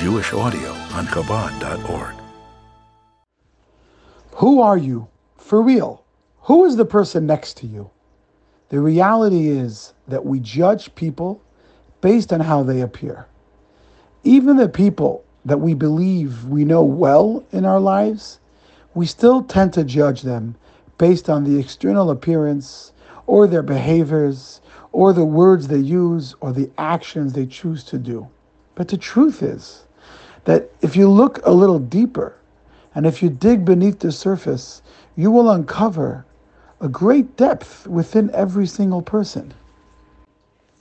Jewish audio on Chabad.org. Who are you? For real. Who is the person next to you? The reality is that we judge people based on how they appear. Even the people that we believe we know well in our lives, we still tend to judge them based on the external appearance or their behaviors or the words they use or the actions they choose to do. But the truth is that if you look a little deeper and if you dig beneath the surface, you will uncover a great depth within every single person.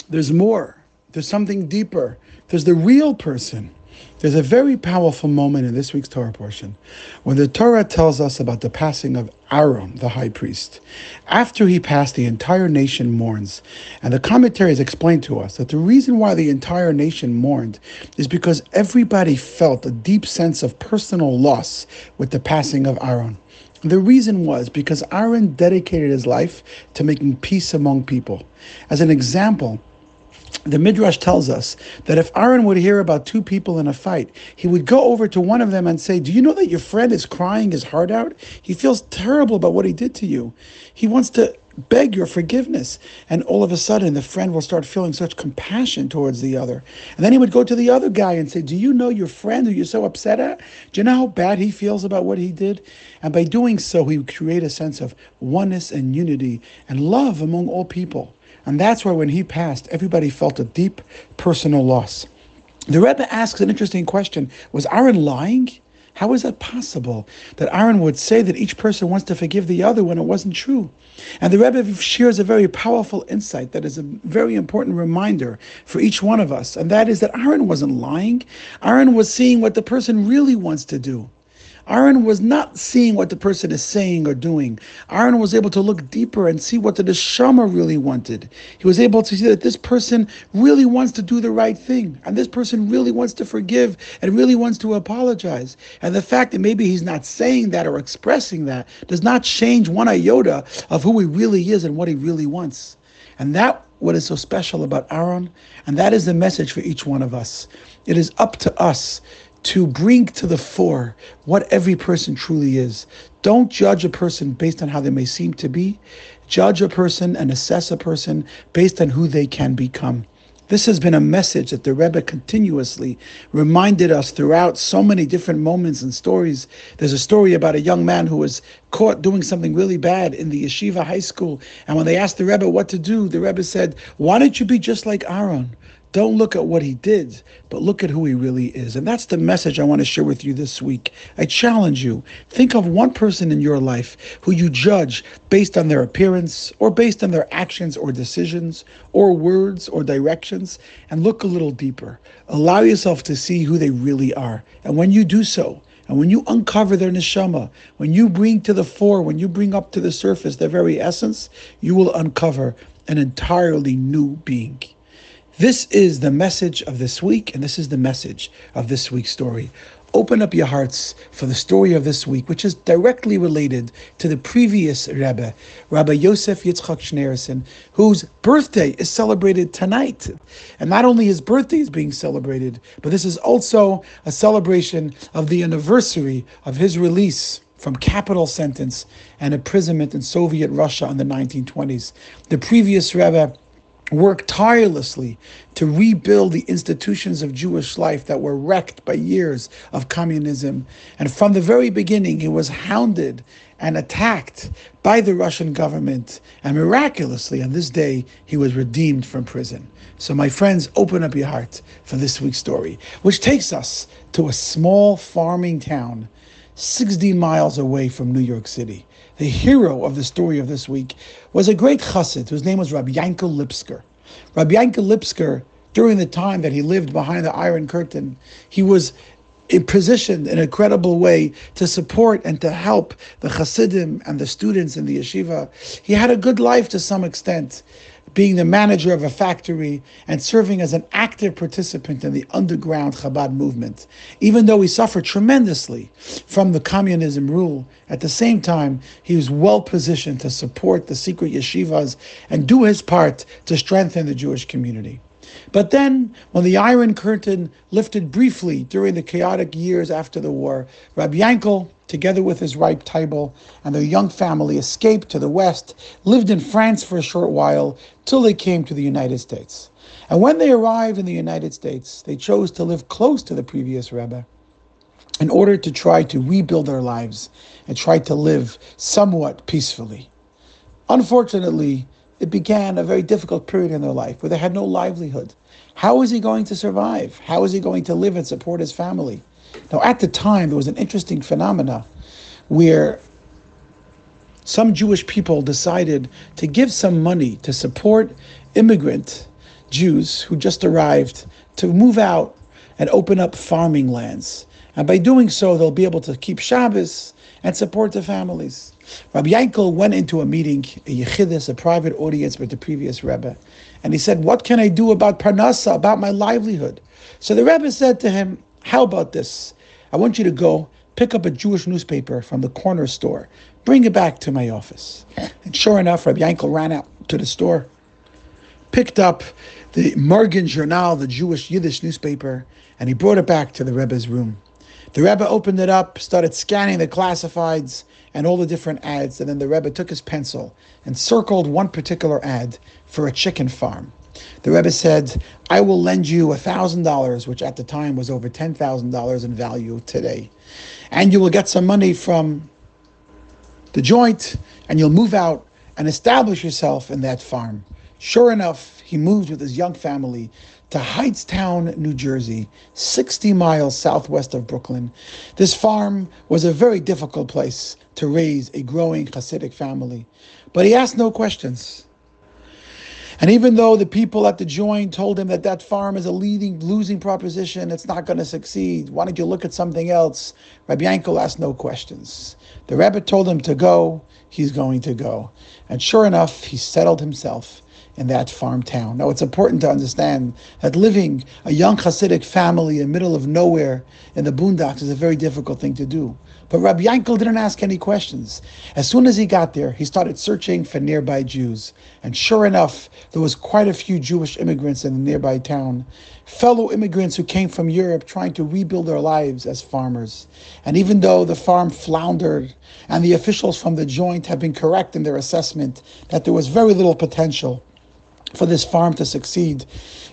There's more. There's something deeper. There's the real person. There's a very powerful moment in this week's Torah portion when the Torah tells us about the passing of Aaron, the high priest. After he passed, the entire nation mourns. And the commentaries explain to us that the reason why the entire nation mourned is because everybody felt a deep sense of personal loss with the passing of Aaron. The reason was because Aaron dedicated his life to making peace among people. As an example, the Midrash tells us that if Aaron would hear about two people in a fight, he would go over to one of them and say, Do you know that your friend is crying his heart out? He feels terrible about what he did to you. He wants to beg your forgiveness. And all of a sudden, the friend will start feeling such compassion towards the other. And then he would go to the other guy and say, Do you know your friend who you're so upset at? Do you know how bad he feels about what he did? And by doing so, he would create a sense of oneness and unity and love among all people. And that's why when he passed, everybody felt a deep personal loss. The Rebbe asks an interesting question Was Aaron lying? How is that possible that Aaron would say that each person wants to forgive the other when it wasn't true? And the Rebbe shares a very powerful insight that is a very important reminder for each one of us, and that is that Aaron wasn't lying. Aaron was seeing what the person really wants to do. Aaron was not seeing what the person is saying or doing. Aaron was able to look deeper and see what the neshama really wanted. He was able to see that this person really wants to do the right thing, and this person really wants to forgive and really wants to apologize. And the fact that maybe he's not saying that or expressing that does not change one iota of who he really is and what he really wants. And that what is so special about Aaron, and that is the message for each one of us. It is up to us to bring to the fore what every person truly is. Don't judge a person based on how they may seem to be. Judge a person and assess a person based on who they can become. This has been a message that the Rebbe continuously reminded us throughout so many different moments and stories. There's a story about a young man who was caught doing something really bad in the yeshiva high school. And when they asked the Rebbe what to do, the Rebbe said, Why don't you be just like Aaron? Don't look at what he did, but look at who he really is. And that's the message I want to share with you this week. I challenge you think of one person in your life who you judge based on their appearance or based on their actions or decisions or words or directions and look a little deeper. Allow yourself to see who they really are. And when you do so, and when you uncover their neshama, when you bring to the fore, when you bring up to the surface their very essence, you will uncover an entirely new being. This is the message of this week, and this is the message of this week's story. Open up your hearts for the story of this week, which is directly related to the previous Rebbe, Rabbi Yosef Yitzchak Schneerson, whose birthday is celebrated tonight. And not only his birthday is being celebrated, but this is also a celebration of the anniversary of his release from capital sentence and imprisonment in Soviet Russia in the 1920s. The previous Rebbe worked tirelessly to rebuild the institutions of Jewish life that were wrecked by years of communism. And from the very beginning, he was hounded and attacked by the Russian government. And miraculously, on this day, he was redeemed from prison. So, my friends, open up your heart for this week's story, which takes us to a small farming town 60 miles away from New York City. The hero of the story of this week was a great chassid whose name was Rabbi Yankel Lipsker. Rabbi Yankel Lipsker, during the time that he lived behind the Iron Curtain, he was positioned in a credible way to support and to help the Hasidim and the students in the yeshiva. He had a good life to some extent being the manager of a factory and serving as an active participant in the underground Chabad movement. Even though he suffered tremendously from the communism rule, at the same time, he was well positioned to support the secret yeshivas and do his part to strengthen the Jewish community. But then, when the Iron Curtain lifted briefly during the chaotic years after the war, Rabbi Yankel, together with his wife Tybal and their young family, escaped to the west, lived in France for a short while, till they came to the United States. And when they arrived in the United States, they chose to live close to the previous Rebbe in order to try to rebuild their lives and try to live somewhat peacefully. Unfortunately, it began a very difficult period in their life where they had no livelihood. How is he going to survive? How is he going to live and support his family? Now, at the time, there was an interesting phenomena where some Jewish people decided to give some money to support immigrant Jews who just arrived to move out and open up farming lands. And by doing so, they'll be able to keep Shabbos and support their families. Rabbi Yankel went into a meeting, a yechidus, a private audience with the previous Rebbe, and he said, What can I do about parnasa, about my livelihood? So the Rebbe said to him, How about this? I want you to go pick up a Jewish newspaper from the corner store, bring it back to my office. And sure enough, Rabbi Yankel ran out to the store, picked up the Morgen Journal, the Jewish Yiddish newspaper, and he brought it back to the Rebbe's room. The Rebbe opened it up, started scanning the classifieds and all the different ads, and then the Rebbe took his pencil and circled one particular ad for a chicken farm. The Rebbe said, I will lend you $1,000, which at the time was over $10,000 in value today. And you will get some money from the joint, and you'll move out and establish yourself in that farm. Sure enough, he moved with his young family to Hightstown, New Jersey, 60 miles southwest of Brooklyn. This farm was a very difficult place to raise a growing Hasidic family, but he asked no questions. And even though the people at the joint told him that that farm is a leading, losing proposition, it's not going to succeed. Why don't you look at something else? Rabbi Yankel asked no questions. The Rebbe told him to go. He's going to go. And sure enough, he settled himself in that farm town. Now, it's important to understand that living a young Hasidic family in middle of nowhere in the boondocks is a very difficult thing to do. But Rabbi Yankel didn't ask any questions. As soon as he got there, he started searching for nearby Jews. And sure enough, there was quite a few Jewish immigrants in the nearby town, fellow immigrants who came from Europe trying to rebuild their lives as farmers. And even though the farm floundered and the officials from the joint have been correct in their assessment that there was very little potential, for this farm to succeed,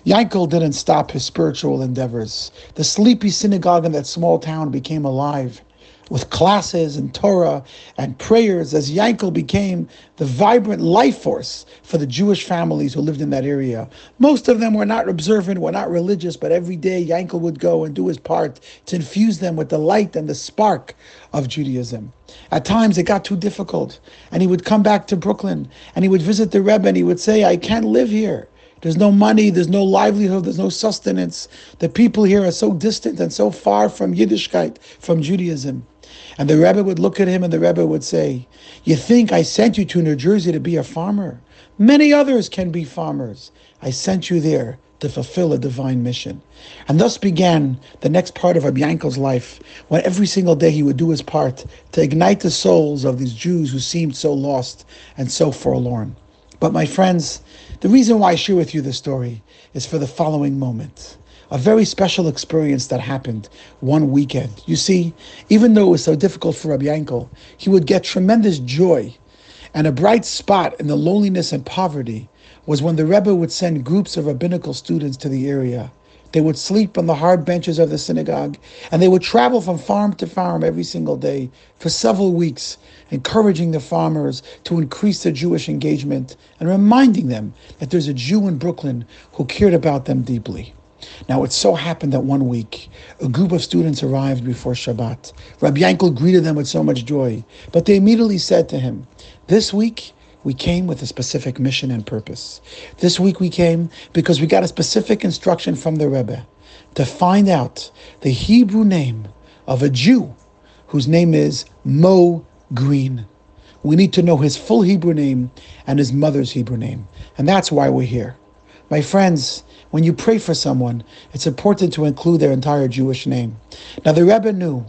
Yankel didn't stop his spiritual endeavors. The sleepy synagogue in that small town became alive with classes and Torah and prayers as Yankel became the vibrant life force for the Jewish families who lived in that area. Most of them were not observant, were not religious, but every day Yankel would go and do his part to infuse them with the light and the spark of Judaism. At times it got too difficult, and he would come back to Brooklyn and he would visit the Rebbe and he would say, I can't live here. There's no money, there's no livelihood, there's no sustenance. The people here are so distant and so far from Yiddishkeit, from Judaism. And the Rebbe would look at him and the Rebbe would say, You think I sent you to New Jersey to be a farmer? Many others can be farmers. I sent you there to fulfill a divine mission. And thus began the next part of Rabbi Yankel's life, when every single day he would do his part to ignite the souls of these Jews who seemed so lost and so forlorn. But my friends, the reason why I share with you this story is for the following moment. A very special experience that happened one weekend. You see, even though it was so difficult for Rabbi Yankel, he would get tremendous joy and a bright spot in the loneliness and poverty was when the Rebbe would send groups of rabbinical students to the area. They would sleep on the hard benches of the synagogue, and they would travel from farm to farm every single day for several weeks, encouraging the farmers to increase their Jewish engagement and reminding them that there's a Jew in Brooklyn who cared about them deeply. Now, it so happened that one week, a group of students arrived before Shabbat. Rabbi Yankel greeted them with so much joy, but they immediately said to him, This week, we came with a specific mission and purpose. This week we came because we got a specific instruction from the Rebbe to find out the Hebrew name of a Jew whose name is Mo Green. We need to know his full Hebrew name and his mother's Hebrew name. And that's why we're here. My friends, when you pray for someone, it's important to include their entire Jewish name. Now, the Rebbe knew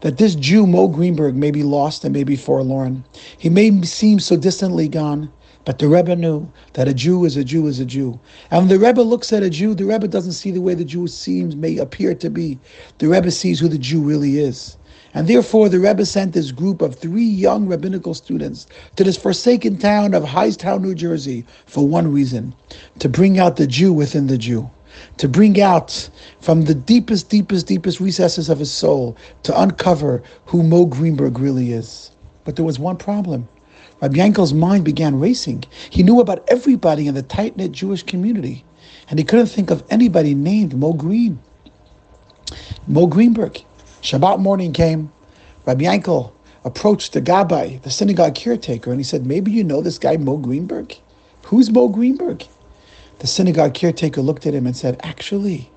that this Jew, Mo Greenberg, may be lost and may be forlorn. He may seem so distantly gone, But the Rebbe knew that a Jew is a Jew is a Jew. And when the Rebbe looks at a Jew, the Rebbe doesn't see the way the Jew seems, may appear to be. The Rebbe sees who the Jew really is. And therefore, the Rebbe sent this group of three young rabbinical students to this forsaken town of Hightstown, New Jersey, for one reason to bring out the Jew within the Jew, to bring out from the deepest, deepest, deepest recesses of his soul to uncover who Mo Greenberg really is. But there was one problem. Rabbi Yankel's mind began racing. He knew about everybody in the tight knit Jewish community, and he couldn't think of anybody named Mo Green. Mo Greenberg. Shabbat morning came. Rabbi Yankel approached the Gabbai, the synagogue caretaker, and he said, Maybe you know this guy, Mo Greenberg? Who's Mo Greenberg? The synagogue caretaker looked at him and said, Actually,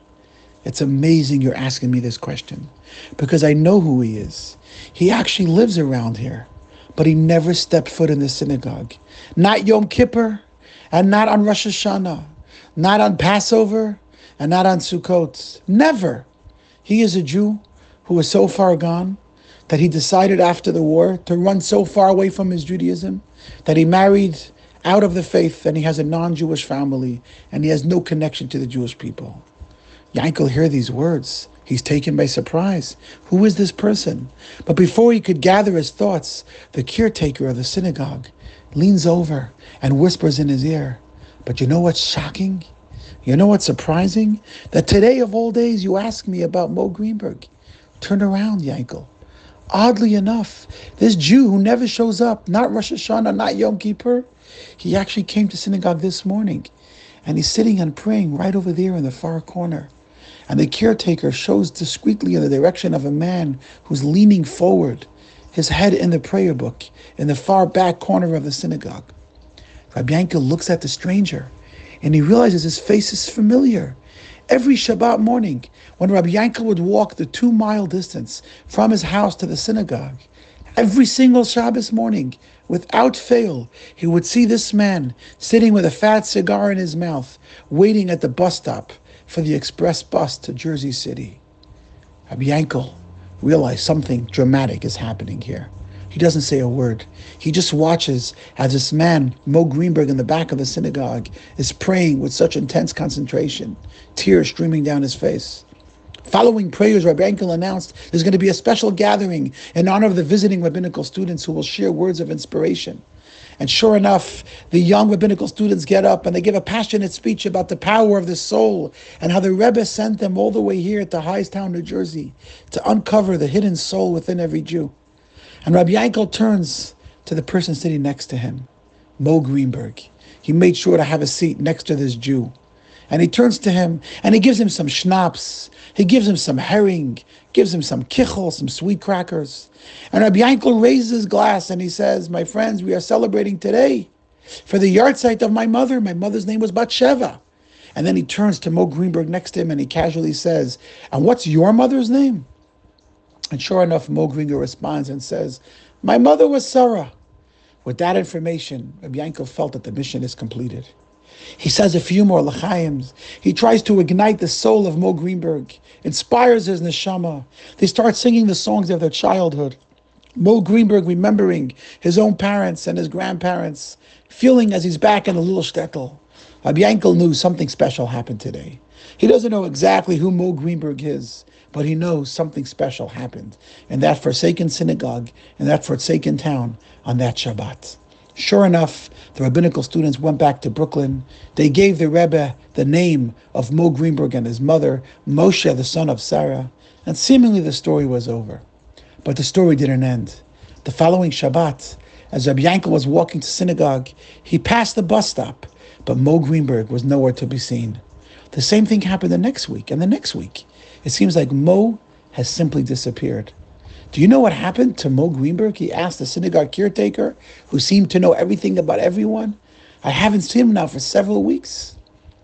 it's amazing you're asking me this question because I know who he is. He actually lives around here, but he never stepped foot in the synagogue. Not Yom Kippur, and not on Rosh Hashanah, not on Passover, and not on Sukkot. Never. He is a Jew who was so far gone that he decided after the war to run so far away from his Judaism that he married out of the faith and he has a non Jewish family and he has no connection to the Jewish people. Yankel hear these words. He's taken by surprise. Who is this person? But before he could gather his thoughts, the caretaker of the synagogue leans over and whispers in his ear, But you know what's shocking? You know what's surprising? That today of all days you ask me about Mo Greenberg. Turn around, Yankel. Oddly enough, this Jew who never shows up, not Rosh Hashanah, not Yom Kippur, he actually came to synagogue this morning and he's sitting and praying right over there in the far corner. And the caretaker shows discreetly in the direction of a man who's leaning forward, his head in the prayer book, in the far back corner of the synagogue. Rabbi Yankel looks at the stranger and he realizes his face is familiar. Every Shabbat morning, when Rabbi Yankel would walk the two mile distance from his house to the synagogue, every single Shabbos morning, without fail, he would see this man sitting with a fat cigar in his mouth, waiting at the bus stop for the express bus to Jersey City. Rabbi Yankel realized something dramatic is happening here. He doesn't say a word. He just watches as this man, Mo Greenberg, in the back of the synagogue, is praying with such intense concentration, tears streaming down his face. Following prayers, Rabbi Yankel announced there's going to be a special gathering in honor of the visiting rabbinical students who will share words of inspiration. And sure enough, the young rabbinical students get up and they give a passionate speech about the power of the soul and how the Rebbe sent them all the way here to Hightstown, New Jersey, to uncover the hidden soul within every Jew. And Rabbi Yankel turns to the person sitting next to him, Mo Greenberg. He made sure to have a seat next to this Jew. And he turns to him and he gives him some schnapps. He gives him some herring, gives him some kichel, some sweet crackers. And Rabbi Yankel raises his glass and he says, My friends, we are celebrating today for the yahrzeit of my mother. My mother's name was Batsheva. And then he turns to Mo Greenberg next to him and he casually says, And what's your mother's name? And sure enough, Mo responds and says, My mother was Sarah. With that information, Rabbi Yankel felt that the mission is completed. He says a few more lachaims. He tries to ignite the soul of Mo Greenberg, inspires his neshama. They start singing the songs of their childhood. Mo Greenberg remembering his own parents and his grandparents, feeling as he's back in the little shtetl. Rabbi knew something special happened today. He doesn't know exactly who Mo Greenberg is, but he knows something special happened in that forsaken synagogue, in that forsaken town on that Shabbat. Sure enough, the rabbinical students went back to Brooklyn. They gave the Rebbe the name of Mo Greenberg and his mother, Moshe, the son of Sarah, and seemingly the story was over. But the story didn't end. The following Shabbat, as Rabbi Yankel was walking to synagogue, he passed the bus stop, but Mo Greenberg was nowhere to be seen. The same thing happened the next week and the next week. It seems like Mo has simply disappeared. Do you know what happened to Mo Greenberg? He asked the synagogue caretaker, who seemed to know everything about everyone. I haven't seen him now for several weeks.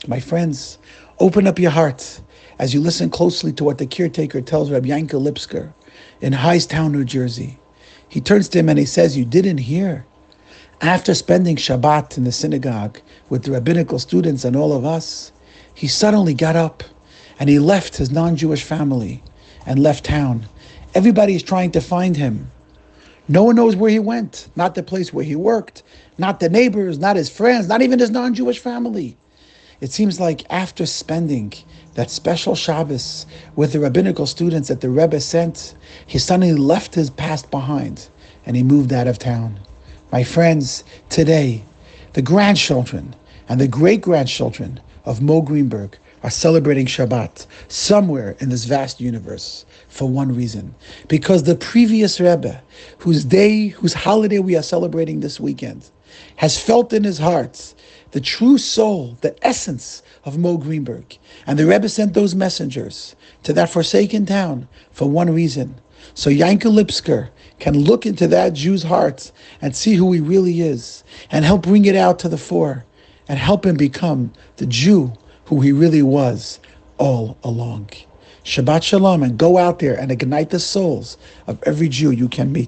My friends, open up your hearts as you listen closely to what the caretaker tells Rabbi Yankel Lipsker in Hightstown, New Jersey. He turns to him and he says, You didn't hear. After spending Shabbat in the synagogue with the rabbinical students and all of us, he suddenly got up and he left his non Jewish family and left town Everybody is trying to find him. No one knows where he went, not the place where he worked, not the neighbors, not his friends, not even his non Jewish family. It seems like after spending that special Shabbos with the rabbinical students that the Rebbe sent, he suddenly left his past behind and he moved out of town. My friends, today, the grandchildren and the great grandchildren of Mo Greenberg are celebrating Shabbat somewhere in this vast universe for one reason. Because the previous Rebbe, whose day, whose holiday we are celebrating this weekend, has felt in his heart the true soul, the essence of Mo Greenberg. And the Rebbe sent those messengers to that forsaken town for one reason. So Yankel Lipsker can look into that Jew's heart and see who he really is and help bring it out to the fore and help him become the Jew who he really was all along. Shabbat Shalom and go out there and ignite the souls of every Jew you can meet.